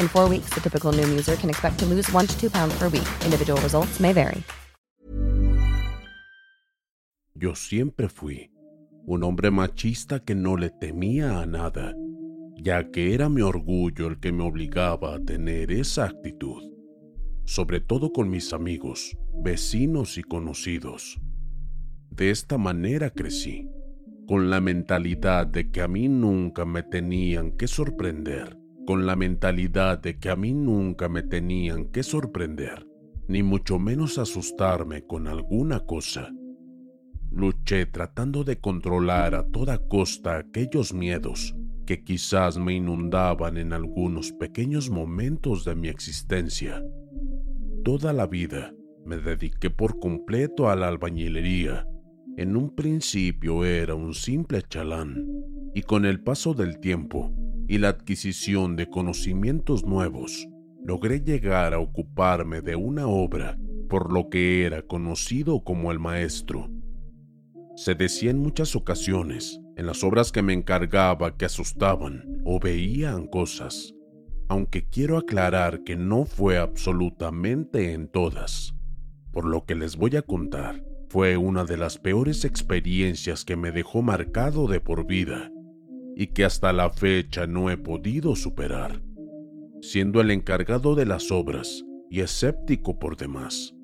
In four weeks, the typical Noom user can expect to lose one to two pounds per week. Individual results may vary. Yo siempre fui un hombre machista que no le temía a nada, ya que era mi orgullo el que me obligaba a tener esa actitud, sobre todo con mis amigos, vecinos y conocidos. De esta manera crecí, con la mentalidad de que a mí nunca me tenían que sorprender, con la mentalidad de que a mí nunca me tenían que sorprender, ni mucho menos asustarme con alguna cosa. Luché tratando de controlar a toda costa aquellos miedos que quizás me inundaban en algunos pequeños momentos de mi existencia. Toda la vida me dediqué por completo a la albañilería. En un principio era un simple chalán, y con el paso del tiempo y la adquisición de conocimientos nuevos, logré llegar a ocuparme de una obra por lo que era conocido como el maestro. Se decía en muchas ocasiones, en las obras que me encargaba que asustaban o veían cosas, aunque quiero aclarar que no fue absolutamente en todas. Por lo que les voy a contar, fue una de las peores experiencias que me dejó marcado de por vida y que hasta la fecha no he podido superar, siendo el encargado de las obras y escéptico por demás.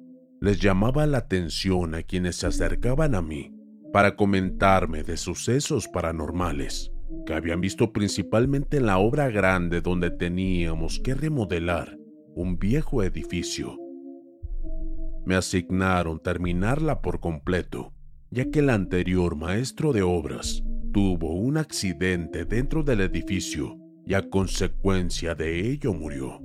Les llamaba la atención a quienes se acercaban a mí para comentarme de sucesos paranormales que habían visto principalmente en la obra grande donde teníamos que remodelar un viejo edificio. Me asignaron terminarla por completo, ya que el anterior maestro de obras tuvo un accidente dentro del edificio y a consecuencia de ello murió.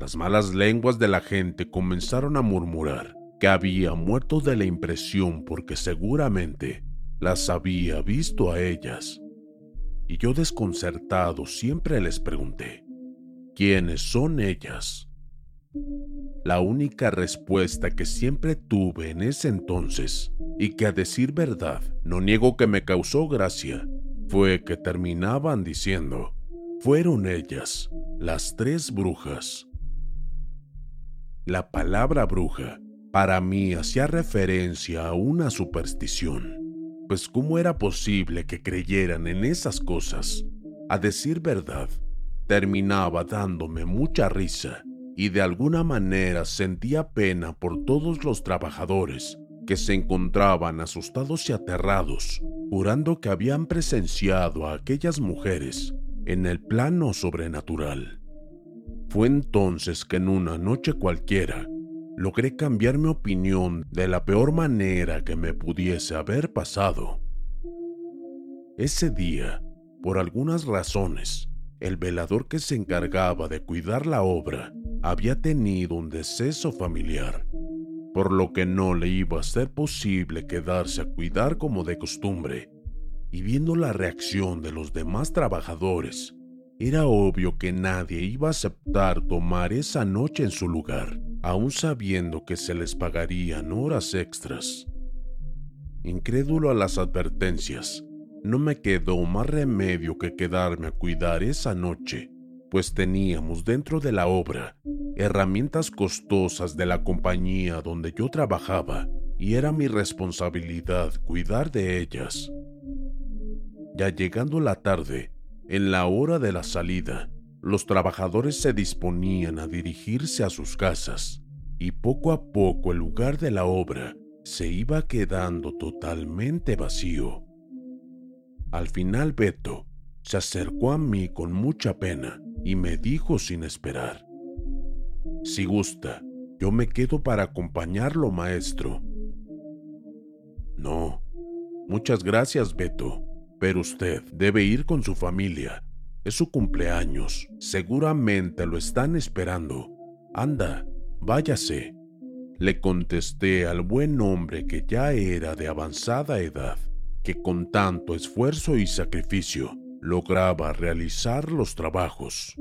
Las malas lenguas de la gente comenzaron a murmurar que había muerto de la impresión porque seguramente las había visto a ellas. Y yo desconcertado siempre les pregunté, ¿quiénes son ellas? La única respuesta que siempre tuve en ese entonces, y que a decir verdad no niego que me causó gracia, fue que terminaban diciendo, fueron ellas, las tres brujas. La palabra bruja para mí hacía referencia a una superstición, pues cómo era posible que creyeran en esas cosas. A decir verdad, terminaba dándome mucha risa y de alguna manera sentía pena por todos los trabajadores que se encontraban asustados y aterrados, jurando que habían presenciado a aquellas mujeres en el plano sobrenatural. Fue entonces que en una noche cualquiera logré cambiar mi opinión de la peor manera que me pudiese haber pasado. Ese día, por algunas razones, el velador que se encargaba de cuidar la obra había tenido un deceso familiar, por lo que no le iba a ser posible quedarse a cuidar como de costumbre, y viendo la reacción de los demás trabajadores, era obvio que nadie iba a aceptar tomar esa noche en su lugar aún sabiendo que se les pagarían horas extras. Incrédulo a las advertencias, no me quedó más remedio que quedarme a cuidar esa noche, pues teníamos dentro de la obra herramientas costosas de la compañía donde yo trabajaba y era mi responsabilidad cuidar de ellas. Ya llegando la tarde, en la hora de la salida, los trabajadores se disponían a dirigirse a sus casas y poco a poco el lugar de la obra se iba quedando totalmente vacío. Al final Beto se acercó a mí con mucha pena y me dijo sin esperar, Si gusta, yo me quedo para acompañarlo, maestro. No, muchas gracias, Beto, pero usted debe ir con su familia. Es su cumpleaños, seguramente lo están esperando. Anda, váyase. Le contesté al buen hombre que ya era de avanzada edad, que con tanto esfuerzo y sacrificio lograba realizar los trabajos.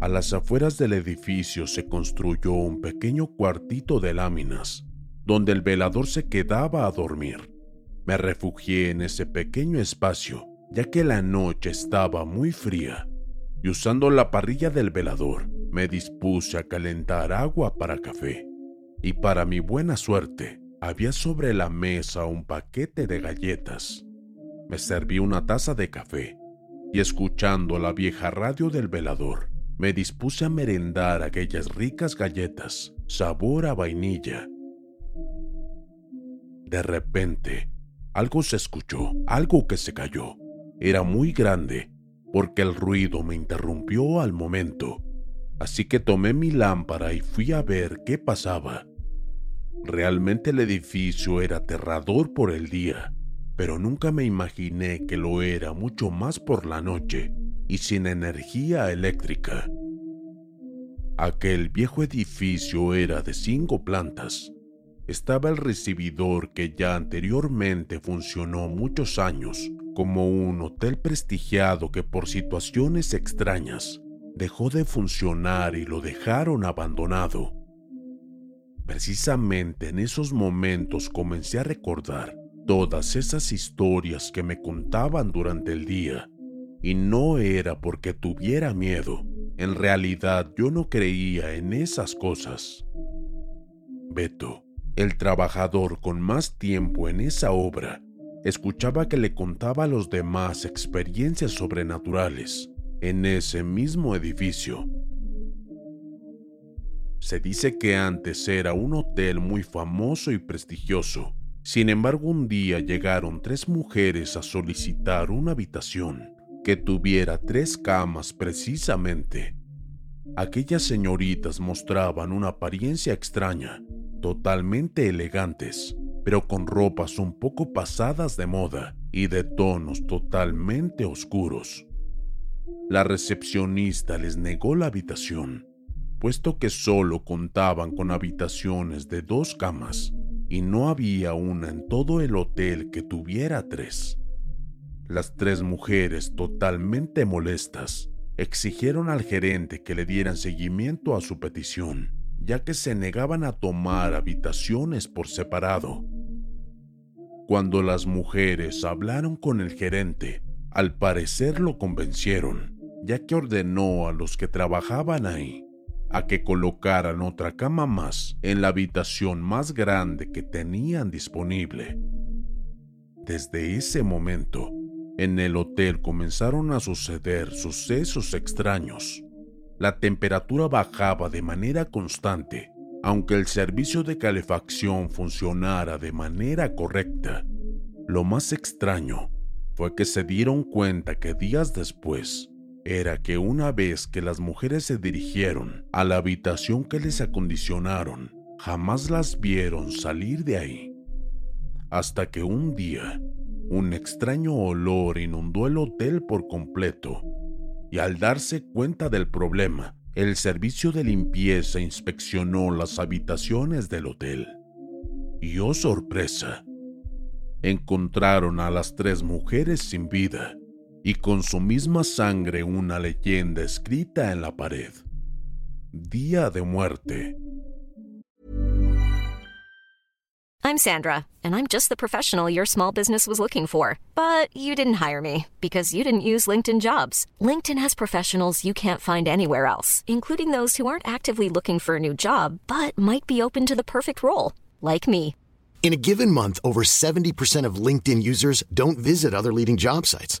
A las afueras del edificio se construyó un pequeño cuartito de láminas, donde el velador se quedaba a dormir. Me refugié en ese pequeño espacio, ya que la noche estaba muy fría, y usando la parrilla del velador, me dispuse a calentar agua para café. Y para mi buena suerte, había sobre la mesa un paquete de galletas. Me serví una taza de café y escuchando la vieja radio del velador, me dispuse a merendar aquellas ricas galletas, sabor a vainilla. De repente, algo se escuchó, algo que se cayó. Era muy grande, porque el ruido me interrumpió al momento. Así que tomé mi lámpara y fui a ver qué pasaba. Realmente el edificio era aterrador por el día pero nunca me imaginé que lo era mucho más por la noche y sin energía eléctrica. Aquel viejo edificio era de cinco plantas. Estaba el recibidor que ya anteriormente funcionó muchos años como un hotel prestigiado que por situaciones extrañas dejó de funcionar y lo dejaron abandonado. Precisamente en esos momentos comencé a recordar todas esas historias que me contaban durante el día. Y no era porque tuviera miedo. En realidad yo no creía en esas cosas. Beto, el trabajador con más tiempo en esa obra, escuchaba que le contaba a los demás experiencias sobrenaturales en ese mismo edificio. Se dice que antes era un hotel muy famoso y prestigioso, sin embargo, un día llegaron tres mujeres a solicitar una habitación que tuviera tres camas precisamente. Aquellas señoritas mostraban una apariencia extraña, totalmente elegantes, pero con ropas un poco pasadas de moda y de tonos totalmente oscuros. La recepcionista les negó la habitación, puesto que solo contaban con habitaciones de dos camas y no había una en todo el hotel que tuviera tres. Las tres mujeres, totalmente molestas, exigieron al gerente que le dieran seguimiento a su petición, ya que se negaban a tomar habitaciones por separado. Cuando las mujeres hablaron con el gerente, al parecer lo convencieron, ya que ordenó a los que trabajaban ahí a que colocaran otra cama más en la habitación más grande que tenían disponible. Desde ese momento, en el hotel comenzaron a suceder sucesos extraños. La temperatura bajaba de manera constante, aunque el servicio de calefacción funcionara de manera correcta. Lo más extraño fue que se dieron cuenta que días después era que una vez que las mujeres se dirigieron a la habitación que les acondicionaron, jamás las vieron salir de ahí. Hasta que un día, un extraño olor inundó el hotel por completo, y al darse cuenta del problema, el servicio de limpieza inspeccionó las habitaciones del hotel. Y oh sorpresa, encontraron a las tres mujeres sin vida y con su misma sangre una leyenda escrita en la pared. Día de Muerte. I'm Sandra, and I'm just the professional your small business was looking for. But you didn't hire me because you didn't use LinkedIn jobs. LinkedIn has professionals you can't find anywhere else, including those who aren't actively looking for a new job but might be open to the perfect role, like me. In a given month, over 70% of LinkedIn users don't visit other leading job sites.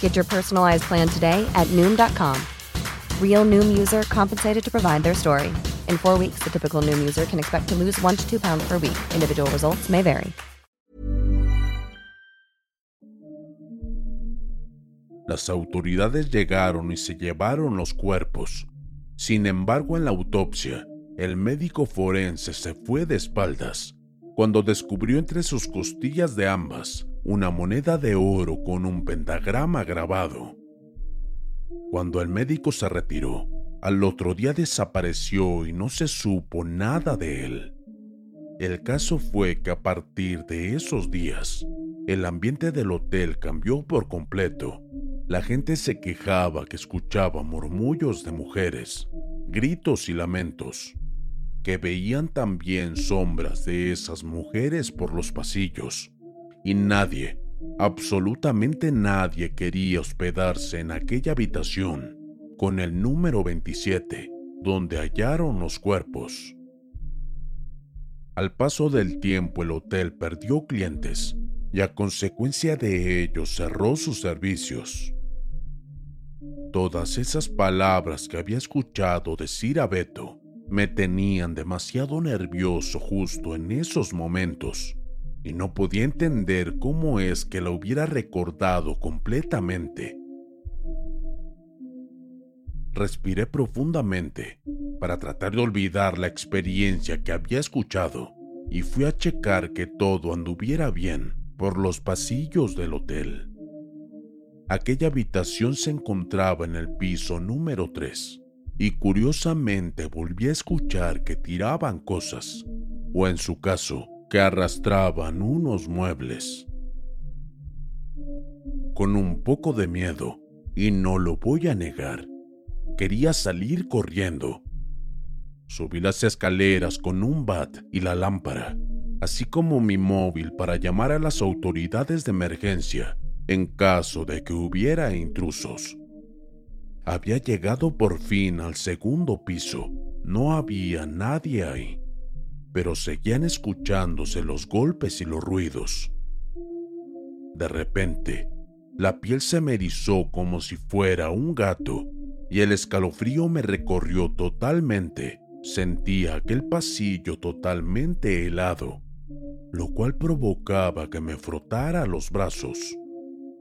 Get your personalized plan today at Noom.com. Real Noom user compensated to provide their story. In four weeks, the typical Noom user can expect to lose one to two pounds per week. Individual results may vary. Las autoridades llegaron y se llevaron los cuerpos. Sin embargo, en la autopsia, el médico forense se fue de espaldas cuando descubrió entre sus costillas de ambas una moneda de oro con un pentagrama grabado. Cuando el médico se retiró, al otro día desapareció y no se supo nada de él. El caso fue que a partir de esos días, el ambiente del hotel cambió por completo. La gente se quejaba que escuchaba murmullos de mujeres, gritos y lamentos, que veían también sombras de esas mujeres por los pasillos, y nadie, absolutamente nadie quería hospedarse en aquella habitación con el número 27, donde hallaron los cuerpos. Al paso del tiempo el hotel perdió clientes y a consecuencia de ello cerró sus servicios. Todas esas palabras que había escuchado decir a Beto me tenían demasiado nervioso justo en esos momentos y no podía entender cómo es que la hubiera recordado completamente. Respiré profundamente para tratar de olvidar la experiencia que había escuchado y fui a checar que todo anduviera bien por los pasillos del hotel. Aquella habitación se encontraba en el piso número 3 y curiosamente volví a escuchar que tiraban cosas, o en su caso, que arrastraban unos muebles. Con un poco de miedo, y no lo voy a negar, quería salir corriendo. Subí las escaleras con un bat y la lámpara, así como mi móvil para llamar a las autoridades de emergencia en caso de que hubiera intrusos. Había llegado por fin al segundo piso. No había nadie ahí, pero seguían escuchándose los golpes y los ruidos. De repente, la piel se me erizó como si fuera un gato y el escalofrío me recorrió totalmente. Sentía aquel pasillo totalmente helado, lo cual provocaba que me frotara los brazos.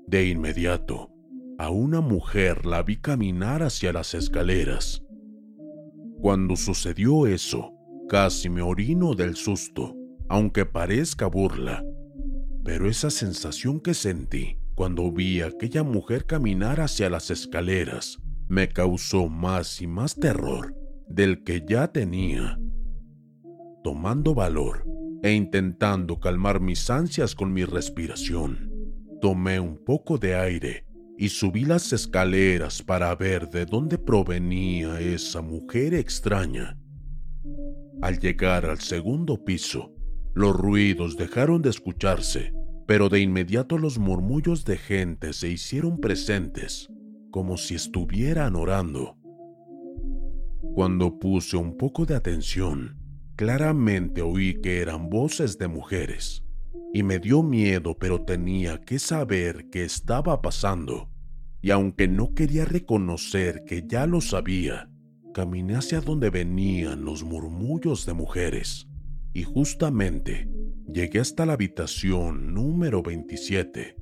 De inmediato, a una mujer la vi caminar hacia las escaleras. Cuando sucedió eso, casi me orino del susto, aunque parezca burla. Pero esa sensación que sentí cuando vi a aquella mujer caminar hacia las escaleras me causó más y más terror del que ya tenía. Tomando valor e intentando calmar mis ansias con mi respiración, tomé un poco de aire y subí las escaleras para ver de dónde provenía esa mujer extraña. Al llegar al segundo piso, los ruidos dejaron de escucharse, pero de inmediato los murmullos de gente se hicieron presentes, como si estuvieran orando. Cuando puse un poco de atención, claramente oí que eran voces de mujeres y me dio miedo, pero tenía que saber qué estaba pasando. Y aunque no quería reconocer que ya lo sabía, caminé hacia donde venían los murmullos de mujeres. Y justamente llegué hasta la habitación número 27.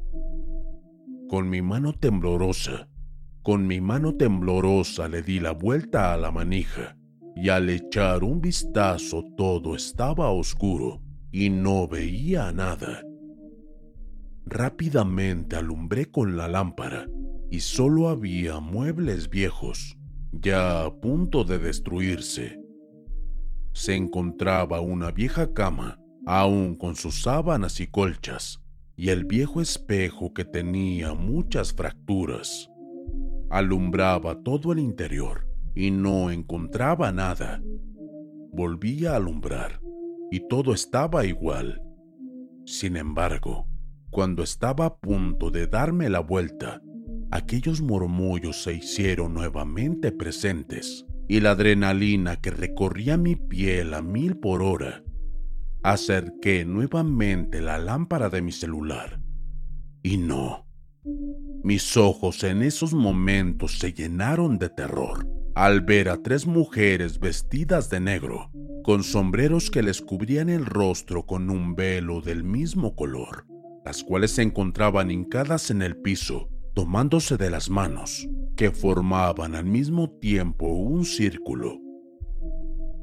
Con mi mano temblorosa, con mi mano temblorosa le di la vuelta a la manija y al echar un vistazo todo estaba oscuro y no veía nada. Rápidamente alumbré con la lámpara y solo había muebles viejos, ya a punto de destruirse. Se encontraba una vieja cama, aún con sus sábanas y colchas, y el viejo espejo que tenía muchas fracturas. Alumbraba todo el interior y no encontraba nada. Volvía a alumbrar y todo estaba igual. Sin embargo, cuando estaba a punto de darme la vuelta, aquellos murmullos se hicieron nuevamente presentes y la adrenalina que recorría mi piel a mil por hora. Acerqué nuevamente la lámpara de mi celular y no. Mis ojos en esos momentos se llenaron de terror al ver a tres mujeres vestidas de negro, con sombreros que les cubrían el rostro con un velo del mismo color, las cuales se encontraban hincadas en el piso, tomándose de las manos, que formaban al mismo tiempo un círculo.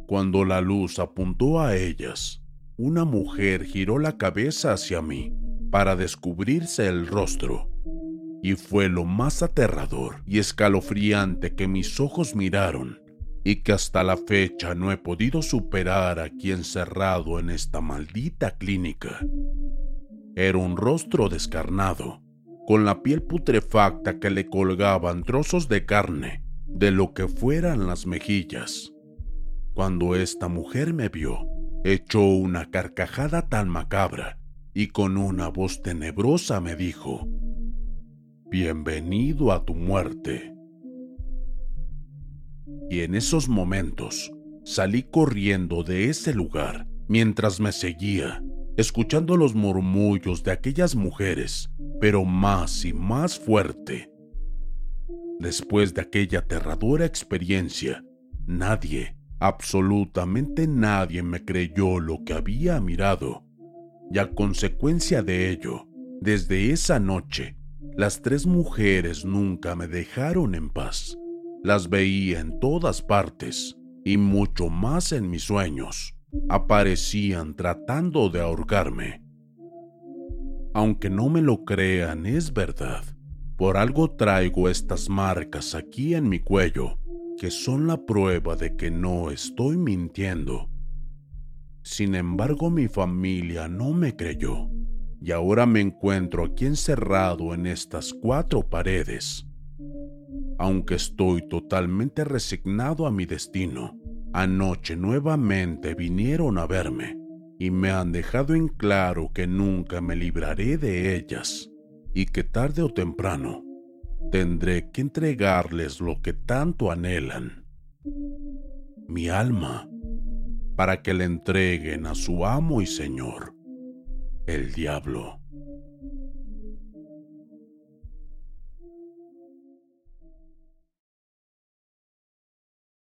Cuando la luz apuntó a ellas, una mujer giró la cabeza hacia mí para descubrirse el rostro y fue lo más aterrador y escalofriante que mis ojos miraron y que hasta la fecha no he podido superar aquí encerrado en esta maldita clínica. Era un rostro descarnado, con la piel putrefacta que le colgaban trozos de carne de lo que fueran las mejillas. Cuando esta mujer me vio, echó una carcajada tan macabra y con una voz tenebrosa me dijo, bienvenido a tu muerte. Y en esos momentos salí corriendo de ese lugar mientras me seguía, escuchando los murmullos de aquellas mujeres, pero más y más fuerte. Después de aquella aterradora experiencia, nadie, absolutamente nadie me creyó lo que había mirado, y a consecuencia de ello, desde esa noche las tres mujeres nunca me dejaron en paz. Las veía en todas partes y mucho más en mis sueños. Aparecían tratando de ahorcarme. Aunque no me lo crean, es verdad. Por algo traigo estas marcas aquí en mi cuello, que son la prueba de que no estoy mintiendo. Sin embargo, mi familia no me creyó y ahora me encuentro aquí encerrado en estas cuatro paredes. Aunque estoy totalmente resignado a mi destino, anoche nuevamente vinieron a verme y me han dejado en claro que nunca me libraré de ellas y que tarde o temprano tendré que entregarles lo que tanto anhelan, mi alma, para que le entreguen a su amo y señor el diablo.